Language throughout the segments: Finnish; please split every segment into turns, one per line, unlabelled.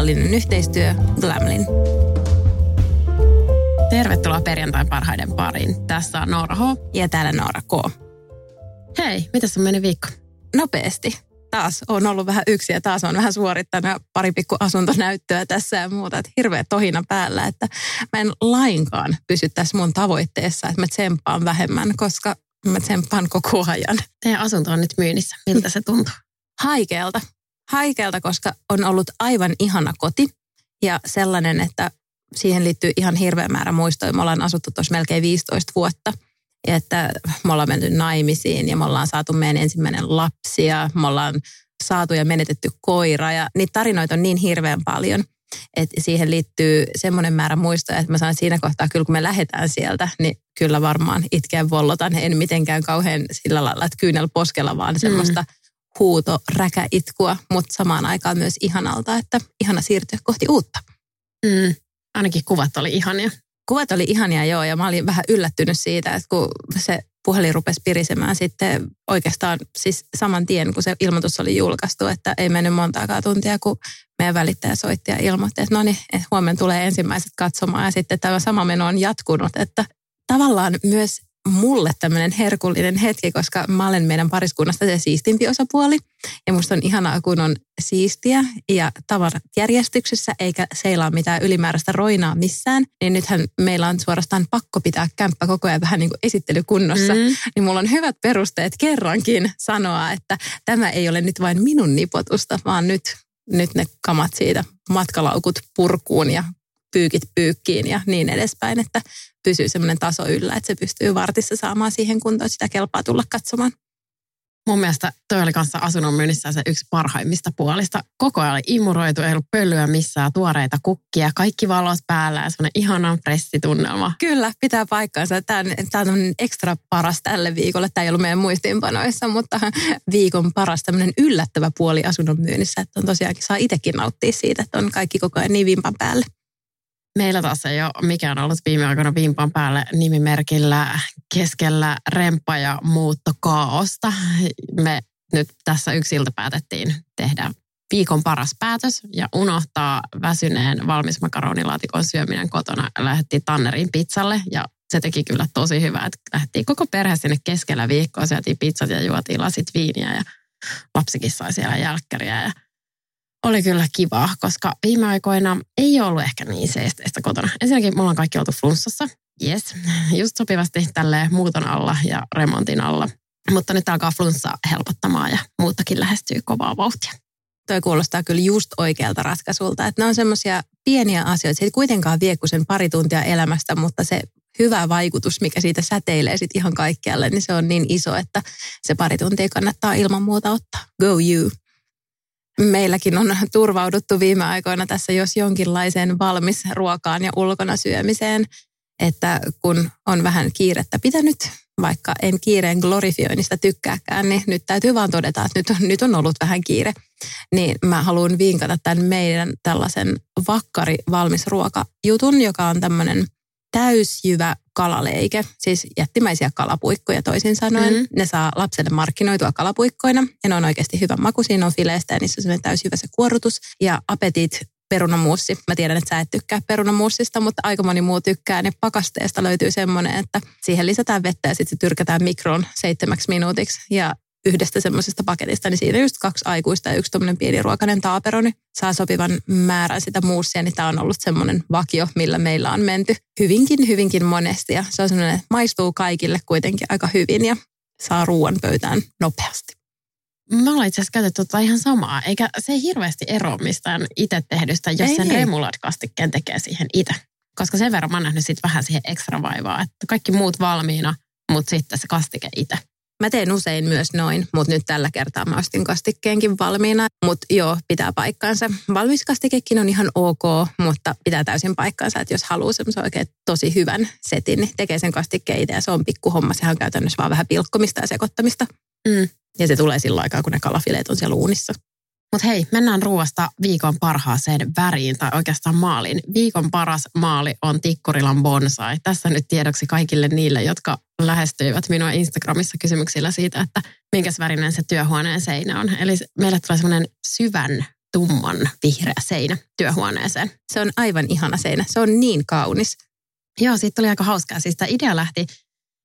Kaupallinen yhteistyö Glamlin. Tervetuloa perjantain parhaiden pariin. Tässä on Noora H. Ja täällä Noora K.
Hei, mitäs on mennyt viikko?
Nopeasti. Taas on ollut vähän yksi ja taas on vähän suorittanut pari pikku asuntonäyttöä tässä ja muuta. Että hirveä tohina päällä, että mä en lainkaan pysy tässä mun tavoitteessa, että mä tsemppaan vähemmän, koska mä tsemppaan koko ajan.
Teidän asunto on nyt myynnissä. Miltä se tuntuu?
Haikealta. Haikealta, koska on ollut aivan ihana koti ja sellainen, että siihen liittyy ihan hirveä määrä muistoja. Me ollaan asuttu tuossa melkein 15 vuotta. Ja että me ollaan menty naimisiin ja me ollaan saatu meidän ensimmäinen lapsi ja me ollaan saatu ja menetetty koira. Ja niitä tarinoita on niin hirveän paljon, että siihen liittyy semmoinen määrä muistoja, että mä sanon siinä kohtaa, kyllä kun me lähdetään sieltä, niin kyllä varmaan itkeä vollotan. En mitenkään kauhean sillä lailla, että kyynel poskella, vaan semmoista huuto, räkä, itkua, mutta samaan aikaan myös ihanalta, että ihana siirtyä kohti uutta.
Mm. Ainakin kuvat oli ihania.
Kuvat oli ihania joo ja mä olin vähän yllättynyt siitä, että kun se puhelin rupesi pirisemään sitten oikeastaan siis saman tien, kun se ilmoitus oli julkaistu, että ei mennyt montaakaan tuntia, kun meidän välittäjä soitti ja ilmoitti, että no niin, huomenna tulee ensimmäiset katsomaan ja sitten tämä sama meno on jatkunut, että tavallaan myös mulle tämmöinen herkullinen hetki, koska mä olen meidän pariskunnasta se siistimpi osapuoli. Ja musta on ihanaa, kun on siistiä ja tavarat järjestyksessä, eikä seilaa mitään ylimääräistä roinaa missään. Niin nythän meillä on suorastaan pakko pitää kämppä koko ajan vähän niin kuin esittelykunnossa. Mm. Niin mulla on hyvät perusteet kerrankin sanoa, että tämä ei ole nyt vain minun nipotusta, vaan nyt, nyt ne kamat siitä matkalaukut purkuun ja pyykit pyykkiin ja niin edespäin, että pysyy semmoinen taso yllä, että se pystyy vartissa saamaan siihen kuntoon, sitä kelpaa tulla katsomaan.
Mun mielestä toi oli kanssa asunnon myynnissä se yksi parhaimmista puolista. Koko ajan oli imuroitu, ei ollut pölyä missään, tuoreita kukkia, kaikki valot päällä ja semmoinen ihana pressitunnelma.
Kyllä, pitää paikkaansa. Tämä on, tämä on ekstra paras tälle viikolle. Tämä ei ollut meidän muistiinpanoissa, mutta viikon paras tämmöinen yllättävä puoli asunnon myynnissä. Että on tosiaankin, saa itsekin nauttia siitä, että on kaikki koko ajan niin vimpan päälle.
Meillä taas ei ole mikään ollut viime aikoina vimpan päälle nimimerkillä keskellä remppa- ja muuttokaaosta. Me nyt tässä yksi ilta päätettiin tehdä viikon paras päätös ja unohtaa väsyneen valmis makaronilaatikon syöminen kotona. Lähdettiin Tannerin pizzalle ja se teki kyllä tosi hyvää, että lähdettiin koko perhe sinne keskellä viikkoa, syötiin pizzat ja juotiin lasit viiniä ja lapsikin sai siellä jälkkäriä ja oli kyllä kiva, koska viime aikoina ei ollut ehkä niin seesteistä kotona. Ensinnäkin me ollaan kaikki oltu flunssassa. Yes, just sopivasti tälle muuton alla ja remontin alla. Mutta nyt alkaa flunssa helpottamaan ja muuttakin lähestyy kovaa vauhtia.
Toi kuulostaa kyllä just oikealta ratkaisulta. Että ne on semmoisia pieniä asioita. Se ei kuitenkaan vie kuin sen pari tuntia elämästä, mutta se hyvä vaikutus, mikä siitä säteilee sitten ihan kaikkialle, niin se on niin iso, että se pari tuntia kannattaa ilman muuta ottaa. Go you! Meilläkin on turvauduttu viime aikoina tässä jos jonkinlaiseen valmis ruokaan ja ulkona syömiseen, että kun on vähän kiirettä pitänyt, vaikka en kiireen glorifioinnista tykkääkään, niin nyt täytyy vaan todeta, että nyt on, nyt on ollut vähän kiire. Niin mä haluan vinkata tämän meidän tällaisen vakkari valmis ruokajutun, joka on tämmöinen – täysjyvä kalaleike, siis jättimäisiä kalapuikkoja toisin sanoen. Mm-hmm. Ne saa lapselle markkinoitua kalapuikkoina ja ne on oikeasti hyvä maku. Siinä on fileistä ja niissä on täysjyvä se kuorutus. Ja apetit perunamuussi. Mä tiedän, että sä et tykkää perunamuussista, mutta aika moni muu tykkää. Ne pakasteesta löytyy semmoinen, että siihen lisätään vettä ja sitten se tyrkätään mikroon seitsemäksi minuutiksi. Ja yhdestä semmoisesta paketista, niin siinä just kaksi aikuista ja yksi tuommoinen pieni ruokainen taaperoni niin saa sopivan määrän sitä muussia, niin tämä on ollut semmoinen vakio, millä meillä on menty hyvinkin, hyvinkin monesti. Ja se on semmoinen, että maistuu kaikille kuitenkin aika hyvin ja saa ruoan pöytään nopeasti.
Mä olen itse asiassa käytetty tota ihan samaa, eikä se ei hirveästi ero mistään itse tehdystä, jos ei sen niin. remulad-kastikkeen tekee siihen itse. Koska sen verran mä oon nähnyt sit vähän siihen ekstra vaivaa, että kaikki muut valmiina, mutta sitten se kastike itse.
Mä teen usein myös noin, mutta nyt tällä kertaa mä ostin kastikkeenkin valmiina. Mutta joo, pitää paikkaansa. Valmis kastikekin on ihan ok, mutta pitää täysin paikkaansa, että jos haluaa semmoisen oikein tosi hyvän setin, niin tekee sen kastikkeen itse ja se on pikkuhomma. Sehän on käytännössä vaan vähän pilkkomista ja sekoittamista.
Mm.
Ja se tulee sillä aikaa, kun ne kalafileet on siellä uunissa.
Mutta hei, mennään ruoasta viikon parhaaseen väriin tai oikeastaan maaliin. Viikon paras maali on Tikkurilan bonsai. Tässä nyt tiedoksi kaikille niille, jotka lähestyivät minua Instagramissa kysymyksillä siitä, että minkäs värinen se työhuoneen seinä on. Eli meille tulee semmoinen syvän tumman vihreä seinä työhuoneeseen.
Se on aivan ihana seinä. Se on niin kaunis.
Joo, siitä oli aika hauskaa. Siis tämä idea lähti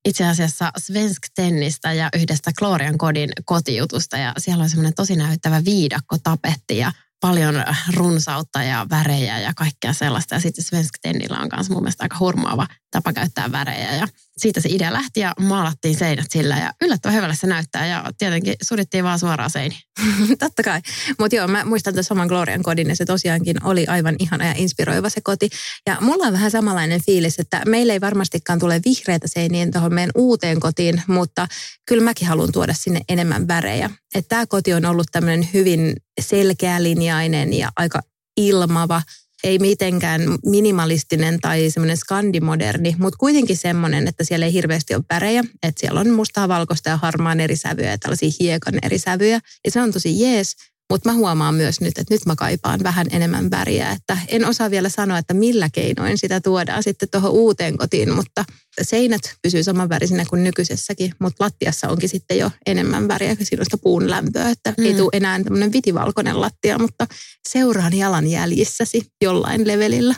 itse asiassa Svensk Tennistä ja yhdestä Glorian kodin kotijutusta. Ja siellä on semmoinen tosi näyttävä viidakko tapetti ja paljon runsautta ja värejä ja kaikkea sellaista. Ja sitten Svensk Tennillä on myös mun mielestä aika hurmaava tapa käyttää värejä. Ja siitä se idea lähti ja maalattiin seinät sillä ja yllättävän hyvälle se näyttää. Ja tietenkin sudittiin vaan suoraan seiniin.
Totta kai. Mutta joo, mä muistan tämän saman Glorian kodin ja se tosiaankin oli aivan ihana ja inspiroiva se koti. Ja mulla on vähän samanlainen fiilis, että meillä ei varmastikaan tule vihreitä seiniä tuohon meidän uuteen kotiin, mutta kyllä mäkin haluan tuoda sinne enemmän värejä. Että tämä koti on ollut tämmöinen hyvin selkeälinjainen ja aika ilmava ei mitenkään minimalistinen tai semmoinen skandimoderni, mutta kuitenkin semmoinen, että siellä ei hirveästi ole värejä. Että siellä on mustaa, valkoista ja harmaan eri sävyjä ja tällaisia hiekan eri sävyjä. Ja se on tosi jees, mutta mä huomaan myös nyt, että nyt mä kaipaan vähän enemmän väriä. Että en osaa vielä sanoa, että millä keinoin sitä tuodaan sitten tuohon uuteen kotiin, mutta seinät pysyy samanvärisinä kuin nykyisessäkin, mutta lattiassa onkin sitten jo enemmän väriä, on sitä puun lämpöä, että mm. ei tule enää tämmöinen vitivalkoinen lattia, mutta seuraan jalanjäljissäsi jollain levelillä.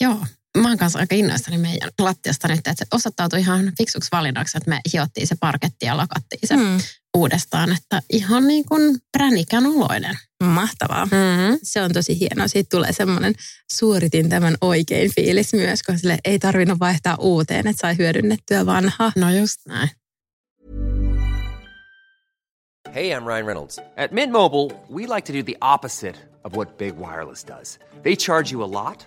Joo, mä oon kanssa aika innoissani meidän lattiasta nyt, että se osoittautui ihan fiksuksi valinnaksi, että me hiottiin se parketti ja lakattiin se mm. Uudestaan, että ihan niin kuin pränikän oloinen.
Mahtavaa. Mm-hmm. Se on tosi hienoa. Siitä tulee semmoinen suoritin tämän oikein fiilis myös, kun sille ei tarvinnut vaihtaa uuteen, että sai hyödynnettyä vanhaa.
No just näin.
Hey, I'm Ryan Reynolds. At Mint Mobile, we like to do the opposite of what Big Wireless does. They charge you a lot,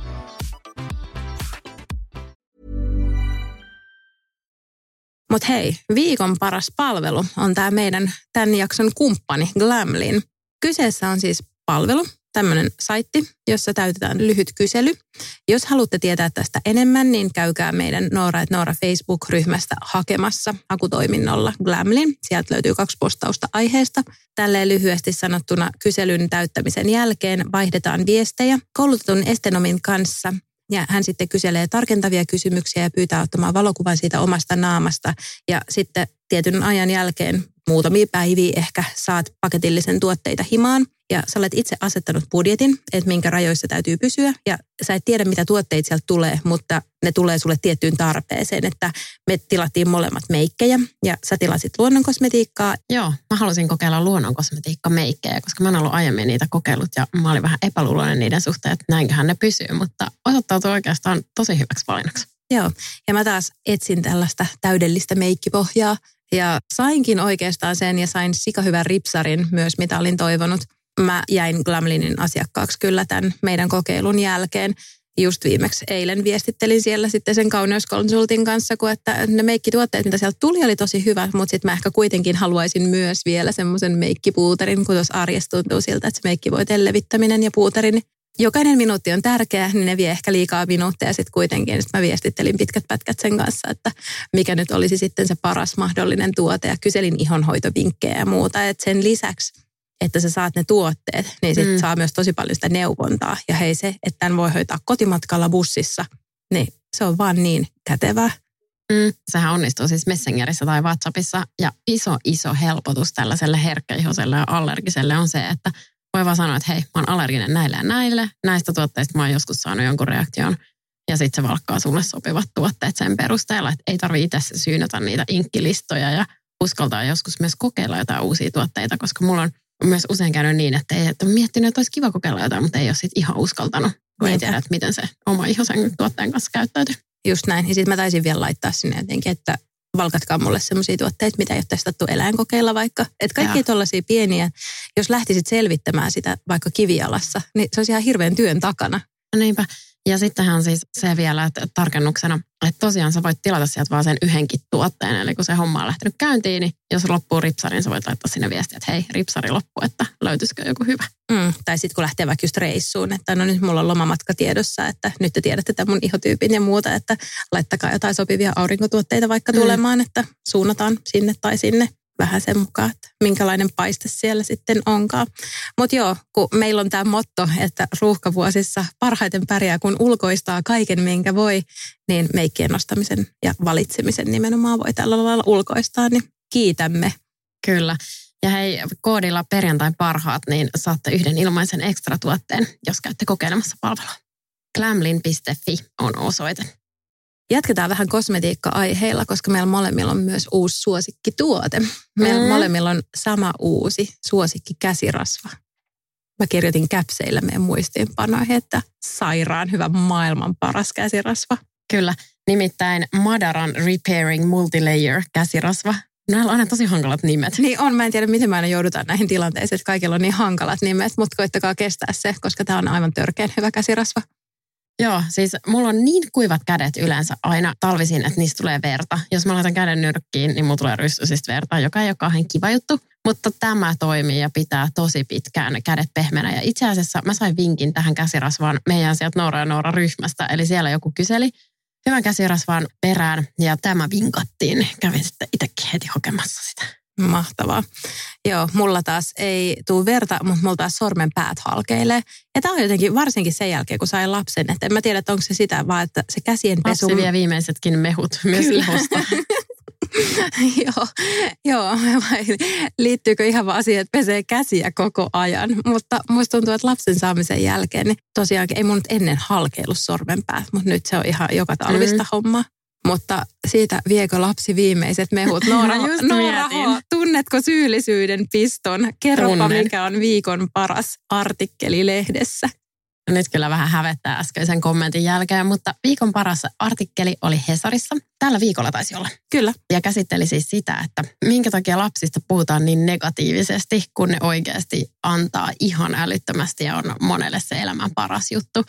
Mutta hei, viikon paras palvelu on tämä meidän tämän jakson kumppani Glamlin. Kyseessä on siis palvelu, tämmöinen saitti, jossa täytetään lyhyt kysely. Jos haluatte tietää tästä enemmän, niin käykää meidän Noora et Noora Facebook-ryhmästä hakemassa hakutoiminnolla Glamlin. Sieltä löytyy kaksi postausta aiheesta. Tälleen lyhyesti sanottuna kyselyn täyttämisen jälkeen vaihdetaan viestejä koulutetun estenomin kanssa ja hän sitten kyselee tarkentavia kysymyksiä ja pyytää ottamaan valokuvan siitä omasta naamasta. Ja sitten tietyn ajan jälkeen, muutamia päiviä ehkä, saat paketillisen tuotteita himaan. Ja sä olet itse asettanut budjetin, että minkä rajoissa täytyy pysyä. Ja sä et tiedä, mitä tuotteita sieltä tulee, mutta ne tulee sulle tiettyyn tarpeeseen. Että me tilattiin molemmat meikkejä ja sä tilasit luonnonkosmetiikkaa.
Joo, mä halusin kokeilla luonnonkosmetiikka-meikkejä, koska mä en ollut aiemmin niitä kokeillut ja mä olin vähän epäluuloinen niiden suhteen, että näinköhän ne pysyy, mutta osoittautui oikeastaan tosi hyväksi valinnaksi.
Joo, ja mä taas etsin tällaista täydellistä meikkipohjaa ja sainkin oikeastaan sen ja sain sikahyvän ripsarin myös, mitä olin toivonut. Mä jäin Glamlinin asiakkaaksi kyllä tämän meidän kokeilun jälkeen. Just viimeksi eilen viestittelin siellä sitten sen kauneuskonsultin kanssa, kun että ne meikkituotteet, mitä sieltä tuli, oli tosi hyvä, mutta sitten mä ehkä kuitenkin haluaisin myös vielä semmoisen meikkipuuterin, kun tuossa arjessa tuntuu siltä, että se meikkivoiteen levittäminen ja puuteri, niin jokainen minuutti on tärkeä, niin ne vie ehkä liikaa minuutteja sitten kuitenkin. Sitten mä viestittelin pitkät pätkät sen kanssa, että mikä nyt olisi sitten se paras mahdollinen tuote ja kyselin ihonhoitovinkkejä ja muuta. Et sen lisäksi että sä saat ne tuotteet, niin sit
Mm.
saa myös tosi paljon sitä neuvontaa. Ja hei se, että tämän voi hoitaa kotimatkalla bussissa, niin se on vaan niin kätevää.
Mm, sehän onnistuu siis Messengerissä tai WhatsAppissa. Ja iso, iso helpotus tällaiselle herkkäihoselle ja allergiselle on se, että voi vaan sanoa, että hei, mä oon allerginen näille ja näille. Näistä tuotteista mä oon joskus saanut jonkun reaktion. Ja sitten se valkkaa sulle sopivat tuotteet sen perusteella, että ei tarvi itse syynätä niitä inkkilistoja ja uskaltaa joskus myös kokeilla jotain uusia tuotteita, koska mulla on myös usein käynyt niin, että ei että on miettinyt, että olisi kiva kokeilla jotain, mutta ei ole sit ihan uskaltanut, kun ei tiedä, että miten se oma iho sen tuotteen kanssa käyttäytyy.
Just näin. Ja sitten mä taisin vielä laittaa sinne jotenkin, että valkatkaa mulle sellaisia tuotteita, mitä ei ole testattu eläinkokeilla vaikka. Että kaikki tuollaisia pieniä, jos lähtisit selvittämään sitä vaikka kivijalassa, niin se olisi ihan hirveän työn takana.
No Niinpä. Ja sittenhän siis se vielä, että tarkennuksena, että tosiaan sä voit tilata sieltä vaan sen yhdenkin tuotteen. Eli kun se homma on lähtenyt käyntiin, niin jos loppuu ripsari, niin sä voit laittaa sinne viestiä, että hei, ripsari loppuu, että löytyisikö joku hyvä.
Mm. Tai sitten kun lähtee vaikka just reissuun, että no nyt mulla on lomamatka tiedossa, että nyt te tiedätte tämän mun ihotyypin ja muuta, että laittakaa jotain sopivia aurinkotuotteita vaikka
Mm.
tulemaan, että suunnataan sinne tai sinne vähän sen mukaan, että minkälainen paiste siellä sitten onkaan. Mutta joo, kun meillä on tämä motto, että ruuhkavuosissa parhaiten pärjää, kun ulkoistaa kaiken, minkä voi, niin meikkien nostamisen ja valitsemisen nimenomaan voi tällä lailla ulkoistaa, niin kiitämme.
Kyllä. Ja hei, koodilla perjantai parhaat, niin saatte yhden ilmaisen ekstratuotteen, jos käytte kokeilemassa palvelua. Glamlin.fi on osoite.
Jatketaan vähän kosmetiikka-aiheilla, koska meillä molemmilla on myös uusi suosikkituote. Meillä
Mm.
molemmilla on sama uusi suosikki käsirasva. Mä kirjoitin käpseillä meidän muistiinpanoihin, että sairaan hyvä maailman paras käsirasva.
Kyllä, nimittäin Madaran Repairing Multilayer käsirasva. Näillä on aina tosi hankalat nimet.
Niin on, mä en tiedä miten me aina joudutaan näihin tilanteisiin, että kaikilla on niin hankalat nimet, mutta koittakaa kestää se, koska tämä on aivan törkeän hyvä käsirasva.
Joo, siis mulla on niin kuivat kädet yleensä aina talvisin, että niistä tulee verta. Jos mä laitan käden nyrkkiin, niin mulla tulee ryssysistä verta, joka ei ole kauhean kiva juttu. Mutta tämä toimii ja pitää tosi pitkään kädet pehmeänä. Ja itse asiassa mä sain vinkin tähän käsirasvaan meidän sieltä Noora ja Noora ryhmästä. Eli siellä joku kyseli hyvän käsirasvan perään ja tämä vinkattiin. Kävin sitten itsekin heti hakemassa sitä.
Mahtavaa. Joo, mulla taas ei tule verta, mutta mulla taas sormen päät halkeilee. Ja tämä on jotenkin varsinkin sen jälkeen, kun sai lapsen. Että en mä tiedä, että onko se sitä, vaan että se käsien pesu...
Lapsi vie viimeisetkin mehut myös
Kyllä.
ihosta.
joo, joo, vai liittyykö ihan vaan siihen, että pesee käsiä koko ajan. Mutta musta tuntuu, että lapsen saamisen jälkeen, niin tosiaankin ei mun nyt ennen halkeillut sormenpäät, mutta nyt se on ihan joka talvista mm. homma. Mutta siitä viekö lapsi viimeiset mehut? Noora,
Mä just
Noora. H, tunnetko syyllisyyden piston? Kerropa,
Tunnen.
mikä on viikon paras artikkeli lehdessä.
Nyt kyllä vähän hävettää äskeisen kommentin jälkeen, mutta viikon paras artikkeli oli Hesarissa. Tällä viikolla taisi olla.
Kyllä.
Ja käsitteli siis sitä, että minkä takia lapsista puhutaan niin negatiivisesti, kun ne oikeasti antaa ihan älyttömästi ja on monelle se elämän paras juttu.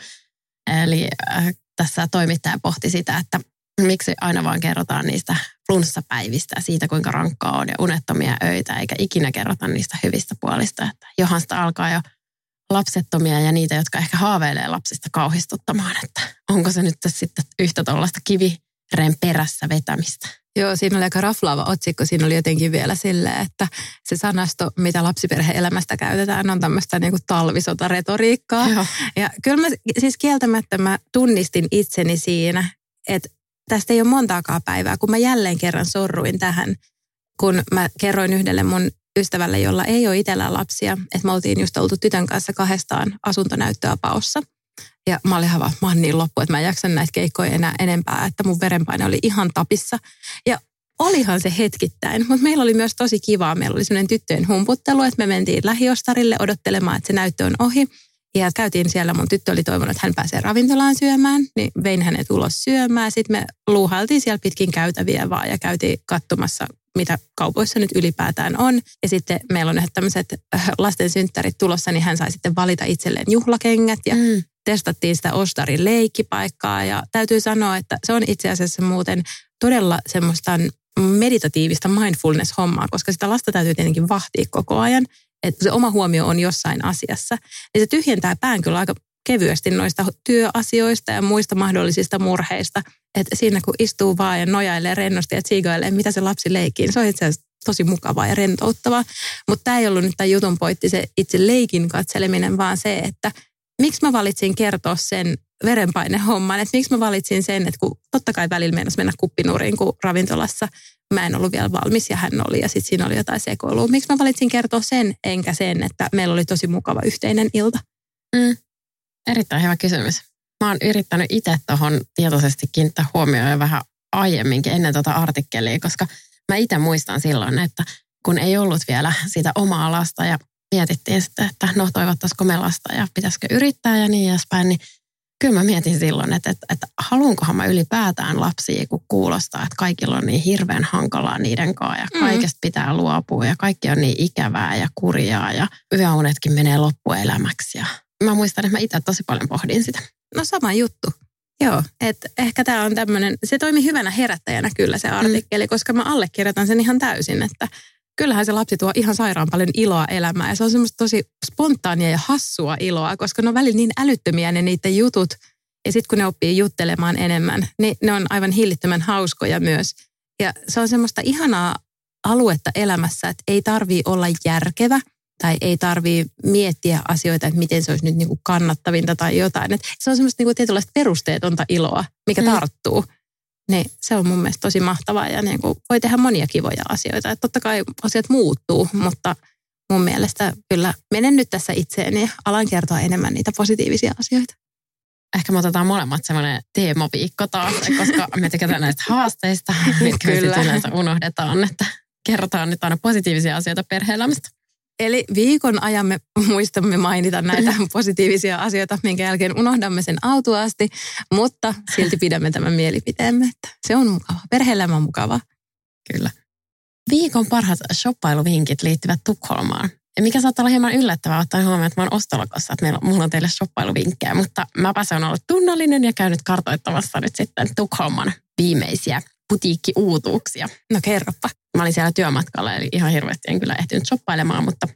Eli äh, tässä toimittaja pohti sitä, että miksi aina vaan kerrotaan niistä flunssapäivistä ja siitä, kuinka rankkaa on ja unettomia öitä, eikä ikinä kerrota niistä hyvistä puolista. Että johan sitä alkaa jo lapsettomia ja niitä, jotka ehkä haaveilee lapsista kauhistuttamaan, että onko se nyt sitten yhtä tuollaista kiviren perässä vetämistä.
Joo, siinä oli aika raflaava otsikko. Siinä oli jotenkin vielä silleen, että se sanasto, mitä lapsiperhe-elämästä käytetään, on tämmöistä niin kuin talvisotaretoriikkaa.
Joo.
Ja kyllä mä siis kieltämättä mä tunnistin itseni siinä, että tästä ei ole montaakaan päivää, kun mä jälleen kerran sorruin tähän, kun mä kerroin yhdelle mun ystävälle, jolla ei ole itsellään lapsia, että me oltiin just oltu tytön kanssa kahdestaan asuntonäyttöä paossa. Ja mä olin vaan, mä oon niin loppu, että mä en jaksa näitä keikkoja enää enempää, että mun verenpaine oli ihan tapissa. Ja olihan se hetkittäin, mutta meillä oli myös tosi kivaa. Meillä oli sellainen tyttöjen humputtelu, että me mentiin lähiostarille odottelemaan, että se näyttö on ohi. Ja käytiin siellä, mun tyttö oli toivonut, että hän pääsee ravintolaan syömään, niin vein hänet ulos syömään. Sitten me luuhailtiin siellä pitkin käytäviä vaan ja käytiin katsomassa, mitä kaupoissa nyt ylipäätään on. Ja sitten meillä on tämmöiset äh, lasten synttärit tulossa, niin hän sai sitten valita itselleen juhlakengät ja
Mm.
testattiin sitä Ostarin leikkipaikkaa ja täytyy sanoa, että se on itse asiassa muuten todella semmoista meditatiivista mindfulness-hommaa, koska sitä lasta täytyy tietenkin vahtia koko ajan, että se oma huomio on jossain asiassa. Ja se tyhjentää pään kyllä aika kevyesti noista työasioista ja muista mahdollisista murheista. Että siinä kun istuu vaan ja nojailee rennosti ja tsiigailee, mitä se lapsi leikkii, niin se on itse asiassa tosi mukavaa ja rentouttavaa. Mutta tämä ei ollut nyt tämän jutun pointti se itse leikin katseleminen, vaan se, että miksi mä valitsin kertoa sen verenpainehomman, että miksi mä valitsin sen, että kun totta kai välillä mennä kuppinuuriin, kun ravintolassa mä en ollut vielä valmis ja hän oli ja sitten siinä oli jotain sekoilua. Miksi mä valitsin kertoa sen, enkä sen, että meillä oli tosi mukava yhteinen ilta?
Mm. Erittäin hyvä kysymys. Mä oon yrittänyt itse tuohon tietoisesti kiinnittää huomioon jo vähän aiemminkin ennen tuota artikkelia, koska mä itse muistan silloin, että kun ei ollut vielä sitä omaa lasta ja mietittiin sitten, että no toivottaisiko me lasta ja pitäisikö yrittää ja niin edespäin, niin kyllä mä mietin silloin, että, että, että haluankohan mä ylipäätään lapsia, kun kuulostaa, että kaikilla on niin hirveän hankalaa niiden kanssa ja mm. kaikesta pitää luopua ja kaikki on niin ikävää ja kurjaa ja yöunetkin menee loppuelämäksi. Ja mä muistan, että mä itse tosi paljon pohdin sitä.
No sama juttu. Joo, että ehkä tämä on tämmöinen, se toimi hyvänä herättäjänä kyllä se artikkeli, mm. koska mä allekirjoitan sen ihan täysin, että kyllähän se lapsi tuo ihan sairaan paljon iloa elämään ja se on semmoista tosi spontaania ja hassua iloa, koska ne on välillä niin älyttömiä ne niiden jutut ja sitten kun ne oppii juttelemaan enemmän, niin ne on aivan hillittömän hauskoja myös. Ja se on semmoista ihanaa aluetta elämässä, että ei tarvii olla järkevä tai ei tarvii miettiä asioita, että miten se olisi nyt niinku kannattavinta tai jotain. Et se on semmoista niinku tietynlaista perusteetonta iloa, mikä mm. tarttuu. Niin se on mun mielestä tosi mahtavaa ja niin kuin voi tehdä monia kivoja asioita. Et totta kai asiat muuttuu, mutta mun mielestä kyllä menen nyt tässä itseeni ja alan kertoa enemmän niitä positiivisia asioita.
Ehkä me otetaan molemmat semmoinen teemaviikko taas, koska me tykätään näistä haasteista, mitkä kyllä. yleensä unohdetaan, että kerrotaan nyt aina positiivisia asioita perhe-elämästä.
Eli viikon ajan me muistamme mainita näitä positiivisia asioita, minkä jälkeen unohdamme sen autuaasti, mutta silti pidämme tämän mielipiteemme, että se on mukava. Perhe-elämä on mukava.
Kyllä. Viikon parhaat shoppailuvinkit liittyvät Tukholmaan. Ja mikä saattaa olla hieman yllättävää ottaen huomioon, että mä oon ostolokossa, että meillä, mulla on teille shoppailuvinkkejä, mutta mäpä se on ollut tunnollinen ja käynyt kartoittamassa nyt sitten Tukholman viimeisiä putiikki-uutuuksia.
No kerropa.
Mä olin siellä työmatkalla, eli ihan hirveästi en kyllä ehtinyt shoppailemaan, mutta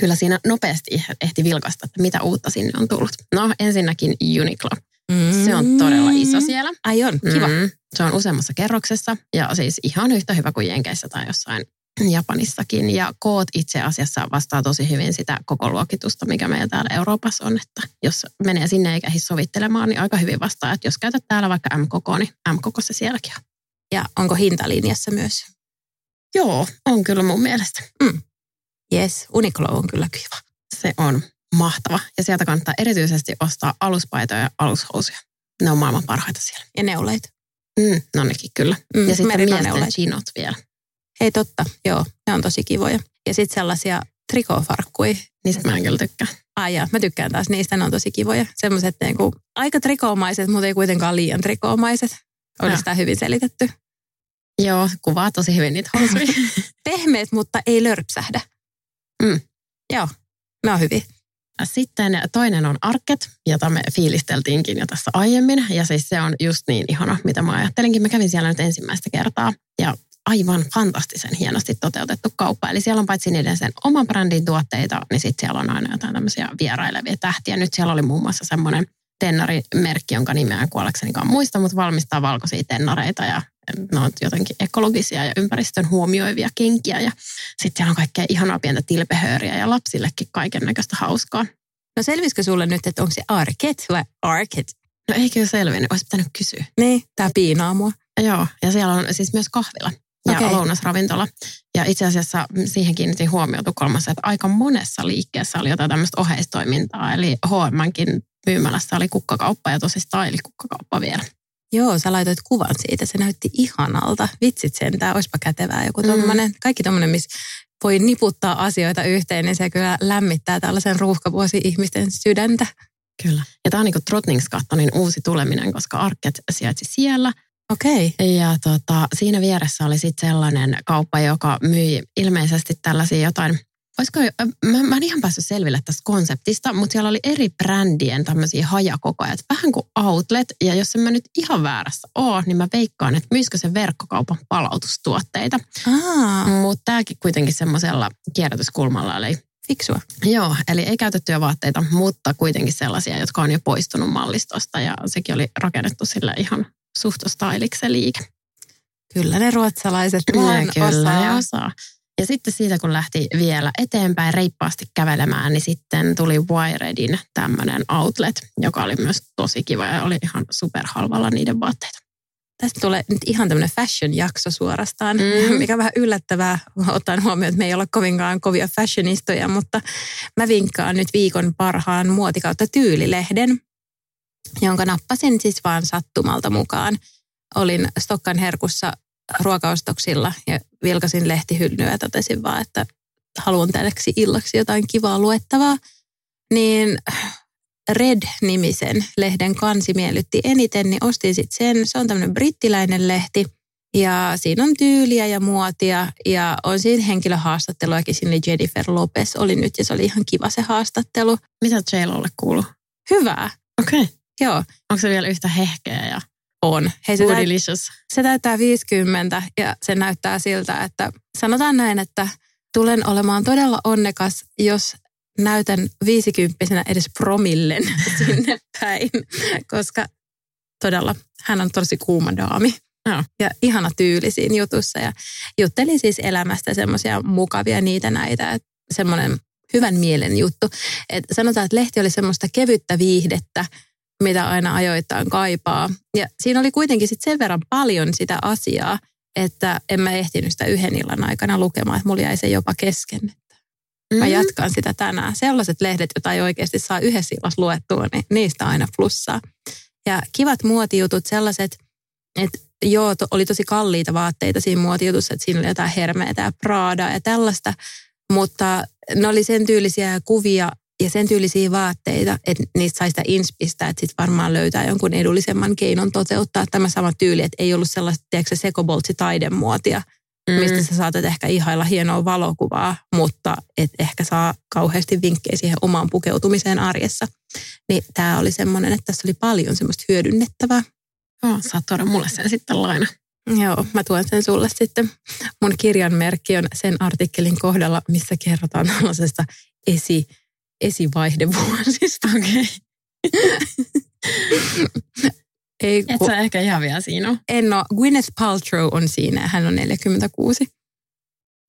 kyllä siinä nopeasti ehti vilkasta, että mitä uutta sinne on tullut. No ensinnäkin Uniqlo. Mm. Se on todella iso siellä.
Ai on, kiva. Mm.
Se on useammassa kerroksessa ja siis ihan yhtä hyvä kuin Jenkeissä tai jossain Japanissakin. Ja koot itse asiassa vastaa tosi hyvin sitä koko luokitusta, mikä meillä täällä Euroopassa on. Että jos menee sinne eikä sovittelemaan, niin aika hyvin vastaa. Että jos käytät täällä vaikka M-koko, niin M-koko se sielläkin on.
Ja onko hintalinjassa myös?
Joo, on kyllä mun mielestä. Mm.
Yes, Uniqlo on kyllä kiva.
Se on mahtava. Ja sieltä kannattaa erityisesti ostaa aluspaitoja ja alushousuja. Ne on maailman parhaita siellä.
Ja neuleita.
Mm, no nekin kyllä. Mm, ja sitten miesten chinot vielä.
Hei totta, joo, ne on tosi kivoja. Ja sitten sellaisia trikofarkkui.
Niistä mä en kyllä tykkää.
Ai ja, mä tykkään taas niistä, ne on tosi kivoja. Semmoiset niinku, aika trikoomaiset, mutta ei kuitenkaan liian trikoomaiset. Olisi sitä hyvin selitetty.
Joo, kuvaa tosi hyvin niitä housuja.
Pehmeät, mutta ei lörpsähdä. Mm. Joo, ne on hyvin.
Sitten toinen on Arket, jota me fiilisteltiinkin jo tässä aiemmin. Ja siis se on just niin ihana, mitä mä ajattelinkin. Mä kävin siellä nyt ensimmäistä kertaa. Ja aivan fantastisen hienosti toteutettu kauppa. Eli siellä on paitsi niiden sen oman brändin tuotteita, niin sitten siellä on aina jotain tämmöisiä vierailevia tähtiä. Nyt siellä oli muun muassa semmoinen tennarimerkki, jonka nimeä en kuollaksenikaan muista, mutta valmistaa valkoisia tennareita ja ne on jotenkin ekologisia ja ympäristön huomioivia kenkiä. Ja sitten siellä on kaikkea ihanaa pientä tilpehööriä ja lapsillekin kaiken näköistä hauskaa.
No selvisikö sulle nyt, että onko se Arket vai Arket?
No ei kyllä selvinnyt, olisi pitänyt kysyä.
Niin, tämä piinaa mua.
Joo, ja siellä on siis myös kahvila ja okay. lounasravintola. Ja itse asiassa siihen kiinnitin huomiota kolmassa, että aika monessa liikkeessä oli jotain tämmöistä oheistoimintaa. Eli H&Mkin myymälässä oli kukkakauppa ja tosi style kukkakauppa vielä.
Joo, sä laitoit kuvan siitä. Se näytti ihanalta. Vitsit sentään, olisipa kätevää joku tommonen. Mm. Kaikki tommonen, missä voi niputtaa asioita yhteen, niin se kyllä lämmittää tällaisen ruuhkavuosi ihmisten sydäntä.
Kyllä. Ja tämä on niin Trotningskattonin uusi tuleminen, koska Arket sijaitsi siellä.
Okei. Okay.
Ja tota, siinä vieressä oli sitten sellainen kauppa, joka myi ilmeisesti tällaisia jotain Olisiko, mä, mä en ihan päässyt selville tästä konseptista, mutta siellä oli eri brändien tämmöisiä hajakokoja, vähän kuin outlet, ja jos en mä nyt ihan väärässä ole, niin mä veikkaan, että myisikö se verkkokaupan palautustuotteita. Mutta tämäkin kuitenkin semmoisella kierrätyskulmalla, eli
Fiksua.
Joo, eli ei käytettyjä vaatteita, mutta kuitenkin sellaisia, jotka on jo poistunut mallistosta, ja sekin oli rakennettu sille ihan suhtostailiksi liike.
Kyllä ne ruotsalaiset vaan
kyllä, osaa. Ne osaa. Ja sitten siitä, kun lähti vielä eteenpäin reippaasti kävelemään, niin sitten tuli Wiredin tämmöinen outlet, joka oli myös tosi kiva ja oli ihan superhalvalla niiden vaatteita.
Tästä tulee nyt ihan tämmöinen fashion-jakso suorastaan, mm. mikä on vähän yllättävää, ottaen huomioon, että me ei olla kovinkaan kovia fashionistoja, mutta mä vinkkaan nyt viikon parhaan muotikautta tyylilehden, jonka nappasin siis vaan sattumalta mukaan. Olin Stokkan herkussa ruokaostoksilla ja vilkasin lehtihyllyä ja totesin vaan, että haluan tällaksi illaksi jotain kivaa luettavaa. Niin Red-nimisen lehden kansi miellytti eniten, niin ostin sitten sen. Se on tämmöinen brittiläinen lehti ja siinä on tyyliä ja muotia ja on siinä henkilöhaastatteluakin. Siinä Jennifer Lopez oli nyt ja se oli ihan kiva se haastattelu.
Mitä J-Lolle kuuluu?
Hyvää.
Okei. Okay.
Joo.
Onko se vielä yhtä hehkeä ja
on.
Hei, se, täyt,
se täyttää 50 ja se näyttää siltä, että sanotaan näin, että tulen olemaan todella onnekas, jos näytän viisikymppisenä edes promillen sinne päin, koska todella hän on tosi kuuma daami.
No.
Ja ihana tyyli siinä jutussa ja jutteli siis elämästä semmoisia mukavia niitä näitä, että semmoinen hyvän mielen juttu. Et sanotaan, että lehti oli semmoista kevyttä viihdettä, mitä aina ajoittain kaipaa. Ja siinä oli kuitenkin sit sen verran paljon sitä asiaa, että en mä ehtinyt sitä yhden illan aikana lukemaan, että mulla jäi se jopa kesken. Mä mm. jatkan sitä tänään. Sellaiset lehdet, joita ei oikeasti saa yhdessä illassa luettua, niin niistä aina plussaa. Ja kivat muotijutut, sellaiset, että joo, to, oli tosi kalliita vaatteita siinä muotijutussa, että siinä oli jotain hermeitä ja Prada ja tällaista, mutta ne oli sen tyylisiä kuvia ja sen tyylisiä vaatteita, että niistä sai sitä inspistä, että sitten varmaan löytää jonkun edullisemman keinon toteuttaa tämä sama tyyli, että ei ollut sellaista, tiedätkö, sekoboltsi taidemuotia, mm. mistä sä saatat ehkä ihailla hienoa valokuvaa, mutta et ehkä saa kauheasti vinkkejä siihen omaan pukeutumiseen arjessa. Niin tämä oli semmoinen, että tässä oli paljon semmoista hyödynnettävää.
Oh, saat tuoda mulle sen sitten laina.
Joo, mä tuon sen sulle sitten. Mun kirjan merkki on sen artikkelin kohdalla, missä kerrotaan tällaisesta esi esivaihdevuosista.
Okei.
Ei,
Et sä ehkä ihan vielä siinä ole.
En ole. Gwyneth Paltrow on siinä hän on 46.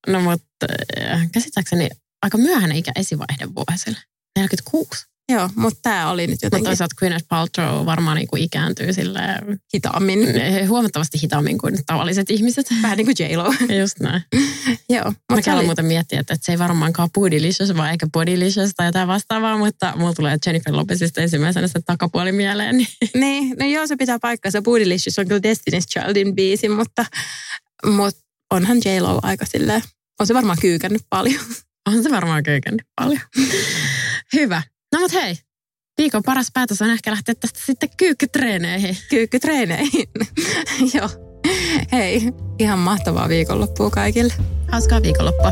No mutta äh, käsittääkseni aika myöhäinen ikä esivaihdevuosille. 46.
Joo, mutta tämä oli nyt jotenkin...
Mutta toisaalta Gwyneth Paltrow varmaan niin kuin ikääntyy sille
hitaammin.
Huomattavasti hitaammin kuin tavalliset ihmiset.
Vähän niin kuin J-Lo.
Just näin.
Joo.
Mä oli... muuten miettiä, että, että se ei varmaankaan Bootylicious, vaan eikä Bodylicious tai jotain vastaavaa, mutta mulla tulee Jennifer Lopezista ensimmäisenä se takapuoli mieleen. Niin,
niin no joo, se pitää paikkansa. Bootylicious on kyllä Destiny's Childin biisi, mutta, mutta onhan J-Lo aika silleen, on se varmaan kyykännyt paljon.
On se varmaan kyykännyt paljon. Hyvä. No mut hei, viikon paras päätös on ehkä lähteä tästä sitten kyykkytreeneihin.
Kyykkytreeneihin, joo. Hei, ihan mahtavaa viikonloppua kaikille.
Hauskaa viikonloppua.